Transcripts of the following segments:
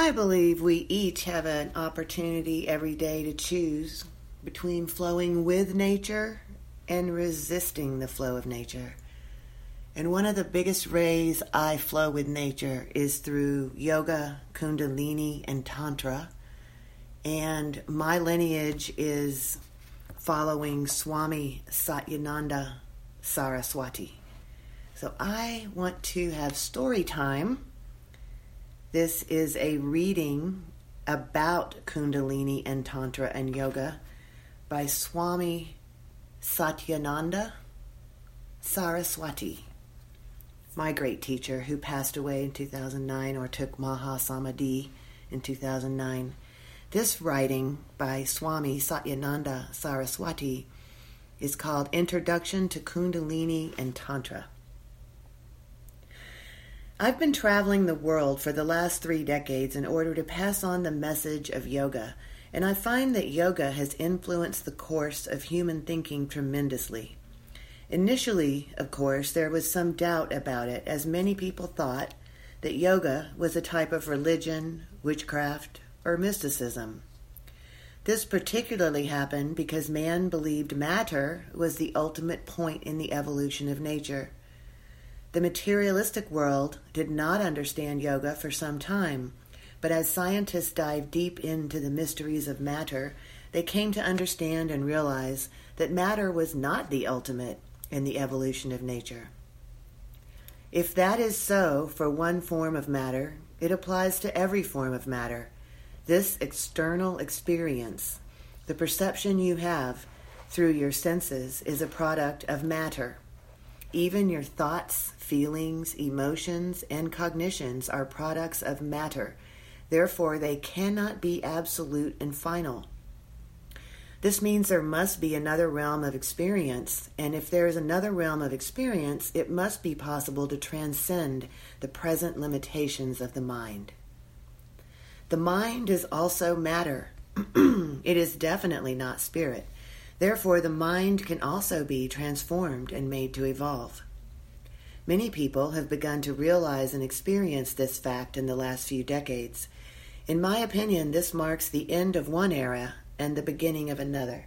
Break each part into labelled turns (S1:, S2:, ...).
S1: I believe we each have an opportunity every day to choose between flowing with nature and resisting the flow of nature. And one of the biggest ways I flow with nature is through yoga, kundalini, and tantra. And my lineage is following Swami Satyananda Saraswati. So I want to have story time. This is a reading about Kundalini and Tantra and Yoga by Swami Satyananda Saraswati, my great teacher who passed away in 2009 or took Maha Samadhi in 2009. This writing by Swami Satyananda Saraswati is called Introduction to Kundalini and Tantra. I've been traveling the world for the last three decades in order to pass on the message of yoga, and I find that yoga has influenced the course of human thinking tremendously. Initially, of course, there was some doubt about it, as many people thought that yoga was a type of religion, witchcraft, or mysticism. This particularly happened because man believed matter was the ultimate point in the evolution of nature. The materialistic world did not understand yoga for some time, but as scientists dived deep into the mysteries of matter, they came to understand and realize that matter was not the ultimate in the evolution of nature. If that is so for one form of matter, it applies to every form of matter. This external experience, the perception you have through your senses, is a product of matter. Even your thoughts, feelings, emotions, and cognitions are products of matter. Therefore, they cannot be absolute and final. This means there must be another realm of experience, and if there is another realm of experience, it must be possible to transcend the present limitations of the mind. The mind is also matter. it is definitely not spirit. Therefore, the mind can also be transformed and made to evolve. Many people have begun to realize and experience this fact in the last few decades. In my opinion, this marks the end of one era and the beginning of another.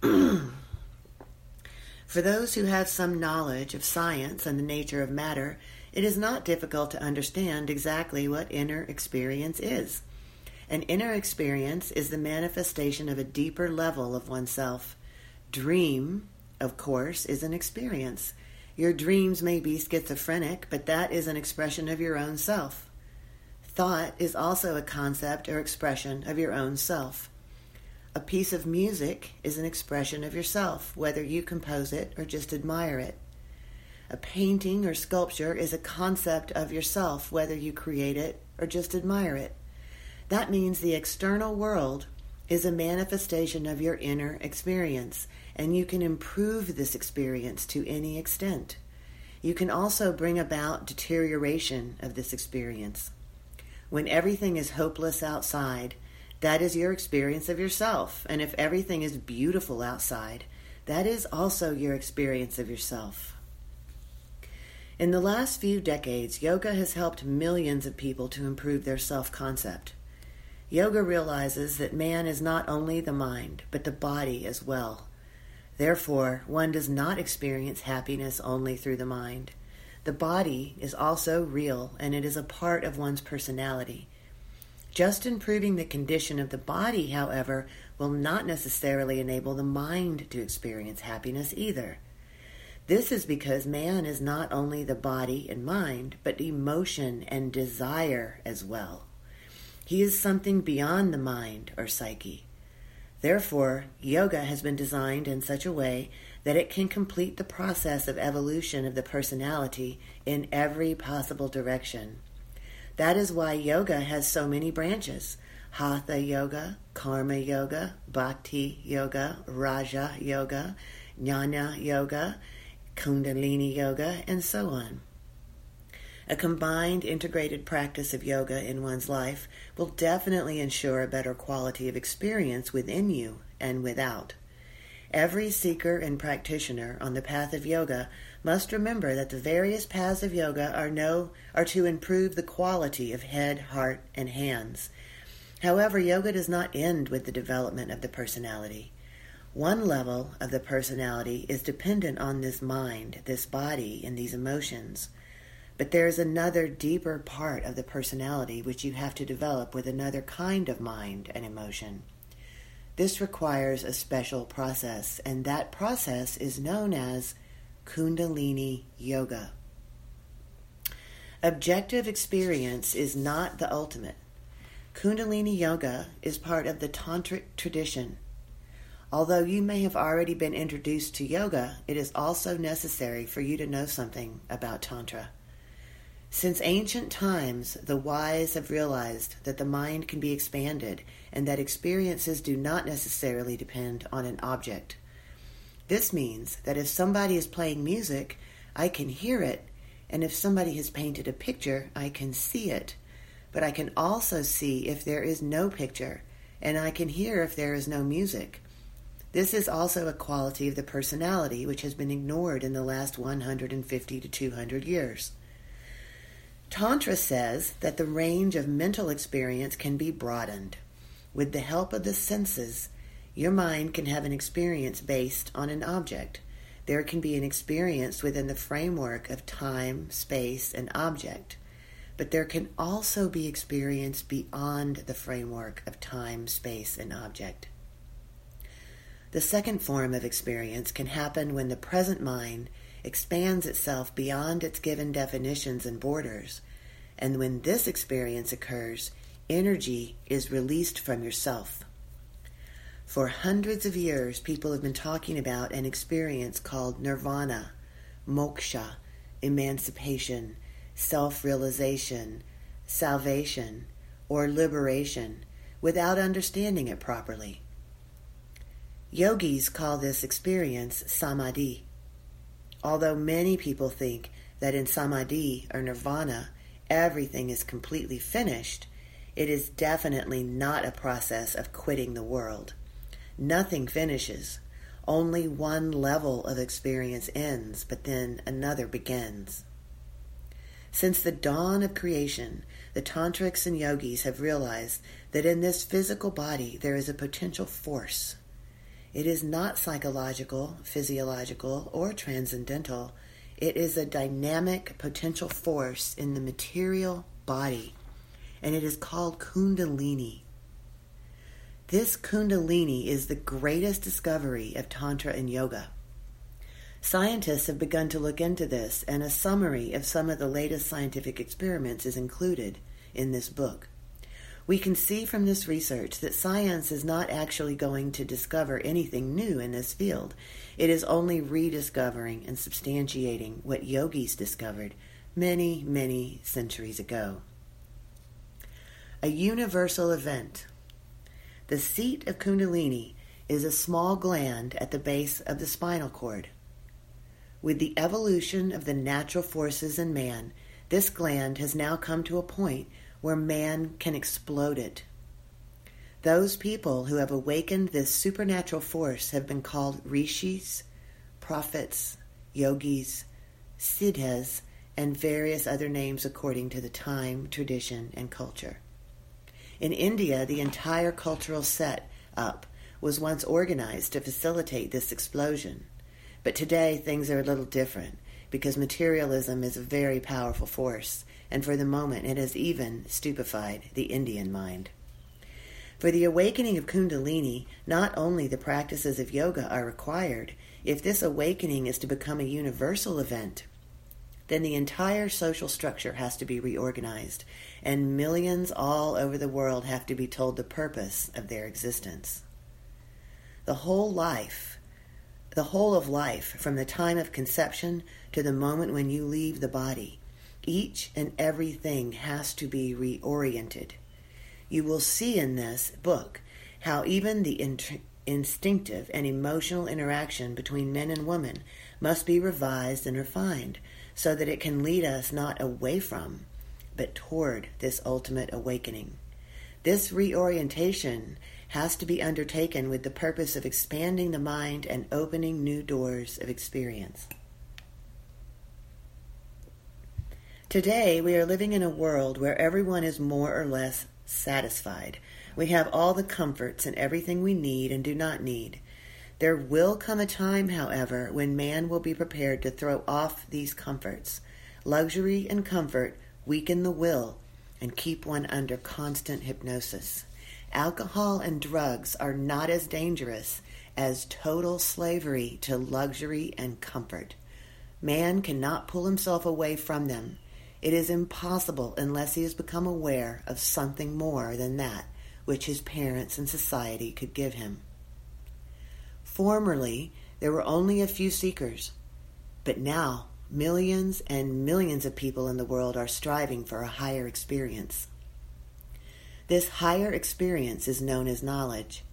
S1: For those who have some knowledge of science and the nature of matter, it is not difficult to understand exactly what inner experience is. An inner experience is the manifestation of a deeper level of oneself. Dream, of course, is an experience. Your dreams may be schizophrenic, but that is an expression of your own self. Thought is also a concept or expression of your own self. A piece of music is an expression of yourself, whether you compose it or just admire it. A painting or sculpture is a concept of yourself, whether you create it or just admire it. That means the external world is a manifestation of your inner experience, and you can improve this experience to any extent. You can also bring about deterioration of this experience. When everything is hopeless outside, that is your experience of yourself. And if everything is beautiful outside, that is also your experience of yourself. In the last few decades, yoga has helped millions of people to improve their self concept. Yoga realizes that man is not only the mind, but the body as well. Therefore, one does not experience happiness only through the mind. The body is also real and it is a part of one's personality. Just improving the condition of the body, however, will not necessarily enable the mind to experience happiness either. This is because man is not only the body and mind, but emotion and desire as well. He is something beyond the mind or psyche. Therefore, yoga has been designed in such a way that it can complete the process of evolution of the personality in every possible direction. That is why yoga has so many branches Hatha Yoga, Karma Yoga, Bhakti Yoga, Raja Yoga, Jnana Yoga, Kundalini Yoga, and so on. A combined integrated practice of yoga in one's life will definitely ensure a better quality of experience within you and without. Every seeker and practitioner on the path of yoga must remember that the various paths of yoga are no are to improve the quality of head, heart, and hands. However, yoga does not end with the development of the personality. One level of the personality is dependent on this mind, this body, and these emotions. But there is another deeper part of the personality which you have to develop with another kind of mind and emotion. This requires a special process, and that process is known as Kundalini Yoga. Objective experience is not the ultimate. Kundalini Yoga is part of the Tantric tradition Although you may have already been introduced to yoga, it is also necessary for you to know something about Tantra. Since ancient times, the wise have realized that the mind can be expanded and that experiences do not necessarily depend on an object. This means that if somebody is playing music, I can hear it, and if somebody has painted a picture, I can see it. But I can also see if there is no picture, and I can hear if there is no music. This is also a quality of the personality which has been ignored in the last 150 to 200 years. Tantra says that the range of mental experience can be broadened. With the help of the senses, your mind can have an experience based on an object. There can be an experience within the framework of time, space, and object. But there can also be experience beyond the framework of time, space, and object. The second form of experience can happen when the present mind expands itself beyond its given definitions and borders, and when this experience occurs, energy is released from yourself. For hundreds of years, people have been talking about an experience called nirvana, moksha, emancipation, self realization, salvation, or liberation without understanding it properly. Yogis call this experience samadhi. Although many people think that in samadhi or nirvana everything is completely finished, it is definitely not a process of quitting the world. Nothing finishes. Only one level of experience ends, but then another begins. Since the dawn of creation, the tantrics and yogis have realized that in this physical body there is a potential force it is not psychological, physiological, or transcendental. It is a dynamic potential force in the material body, and it is called Kundalini. This Kundalini is the greatest discovery of Tantra and Yoga. Scientists have begun to look into this, and a summary of some of the latest scientific experiments is included in this book. We can see from this research that science is not actually going to discover anything new in this field. It is only rediscovering and substantiating what yogis discovered many, many centuries ago. A universal event. The seat of Kundalini is a small gland at the base of the spinal cord. With the evolution of the natural forces in man, this gland has now come to a point where man can explode it. Those people who have awakened this supernatural force have been called rishis, prophets, yogis, siddhas, and various other names according to the time, tradition, and culture. In India, the entire cultural set up was once organized to facilitate this explosion. But today, things are a little different because materialism is a very powerful force and for the moment it has even stupefied the Indian mind. For the awakening of Kundalini, not only the practices of yoga are required, if this awakening is to become a universal event, then the entire social structure has to be reorganized, and millions all over the world have to be told the purpose of their existence. The whole life, the whole of life, from the time of conception to the moment when you leave the body, each and everything has to be reoriented. You will see in this book how even the int- instinctive and emotional interaction between men and women must be revised and refined so that it can lead us not away from, but toward this ultimate awakening. This reorientation has to be undertaken with the purpose of expanding the mind and opening new doors of experience. Today, we are living in a world where everyone is more or less satisfied. We have all the comforts and everything we need and do not need. There will come a time, however, when man will be prepared to throw off these comforts. Luxury and comfort weaken the will and keep one under constant hypnosis. Alcohol and drugs are not as dangerous as total slavery to luxury and comfort. Man cannot pull himself away from them. It is impossible unless he has become aware of something more than that which his parents and society could give him. Formerly, there were only a few seekers, but now millions and millions of people in the world are striving for a higher experience. This higher experience is known as knowledge.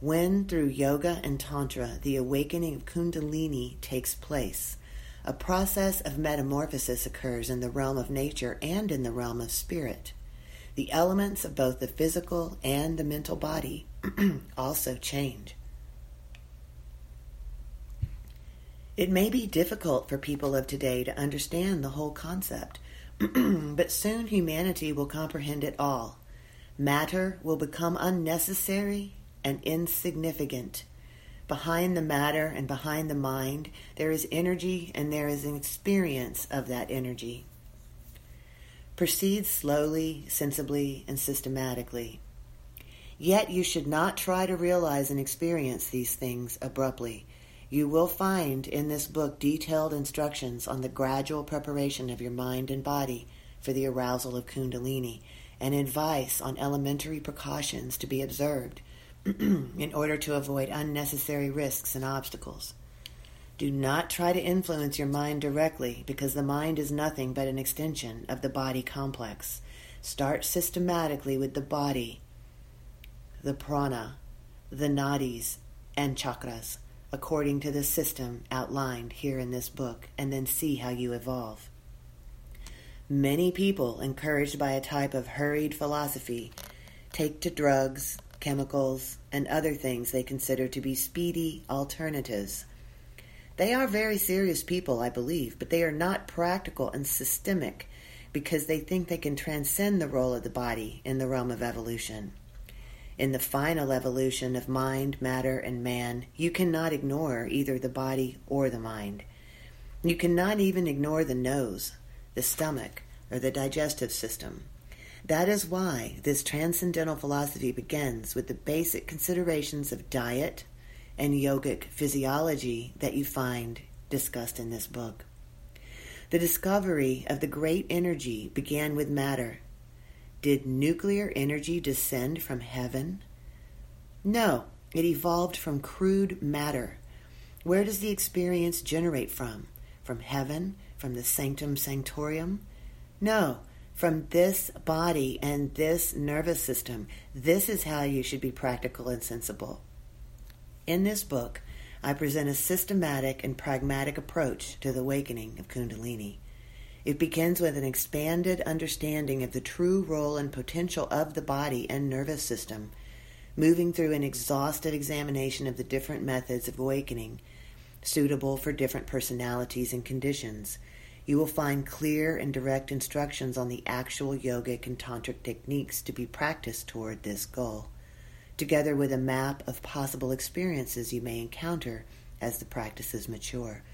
S1: When, through yoga and tantra, the awakening of Kundalini takes place, a process of metamorphosis occurs in the realm of nature and in the realm of spirit. The elements of both the physical and the mental body also change. It may be difficult for people of today to understand the whole concept, but soon humanity will comprehend it all. Matter will become unnecessary and insignificant Behind the matter and behind the mind, there is energy and there is an experience of that energy. Proceed slowly, sensibly, and systematically. Yet you should not try to realize and experience these things abruptly. You will find in this book detailed instructions on the gradual preparation of your mind and body for the arousal of Kundalini and advice on elementary precautions to be observed in order to avoid unnecessary risks and obstacles. Do not try to influence your mind directly because the mind is nothing but an extension of the body complex. Start systematically with the body, the prana, the nadis, and chakras, according to the system outlined here in this book, and then see how you evolve. Many people, encouraged by a type of hurried philosophy, take to drugs, chemicals, and other things they consider to be speedy alternatives. They are very serious people, I believe, but they are not practical and systemic because they think they can transcend the role of the body in the realm of evolution. In the final evolution of mind, matter, and man, you cannot ignore either the body or the mind. You cannot even ignore the nose, the stomach, or the digestive system. That is why this transcendental philosophy begins with the basic considerations of diet and yogic physiology that you find discussed in this book. The discovery of the great energy began with matter. Did nuclear energy descend from heaven? No, it evolved from crude matter. Where does the experience generate from? From heaven? From the sanctum sanctorum? No, from this body and this nervous system. This is how you should be practical and sensible. In this book, I present a systematic and pragmatic approach to the awakening of Kundalini. It begins with an expanded understanding of the true role and potential of the body and nervous system, moving through an exhaustive examination of the different methods of awakening suitable for different personalities and conditions you will find clear and direct instructions on the actual yogic and tantric techniques to be practiced toward this goal, together with a map of possible experiences you may encounter as the practices mature,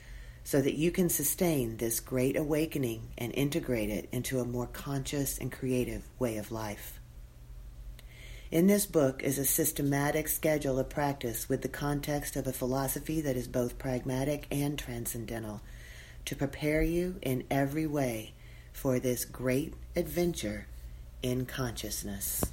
S1: so that you can sustain this great awakening and integrate it into a more conscious and creative way of life. In this book is a systematic schedule of practice with the context of a philosophy that is both pragmatic and transcendental to prepare you in every way for this great adventure in consciousness.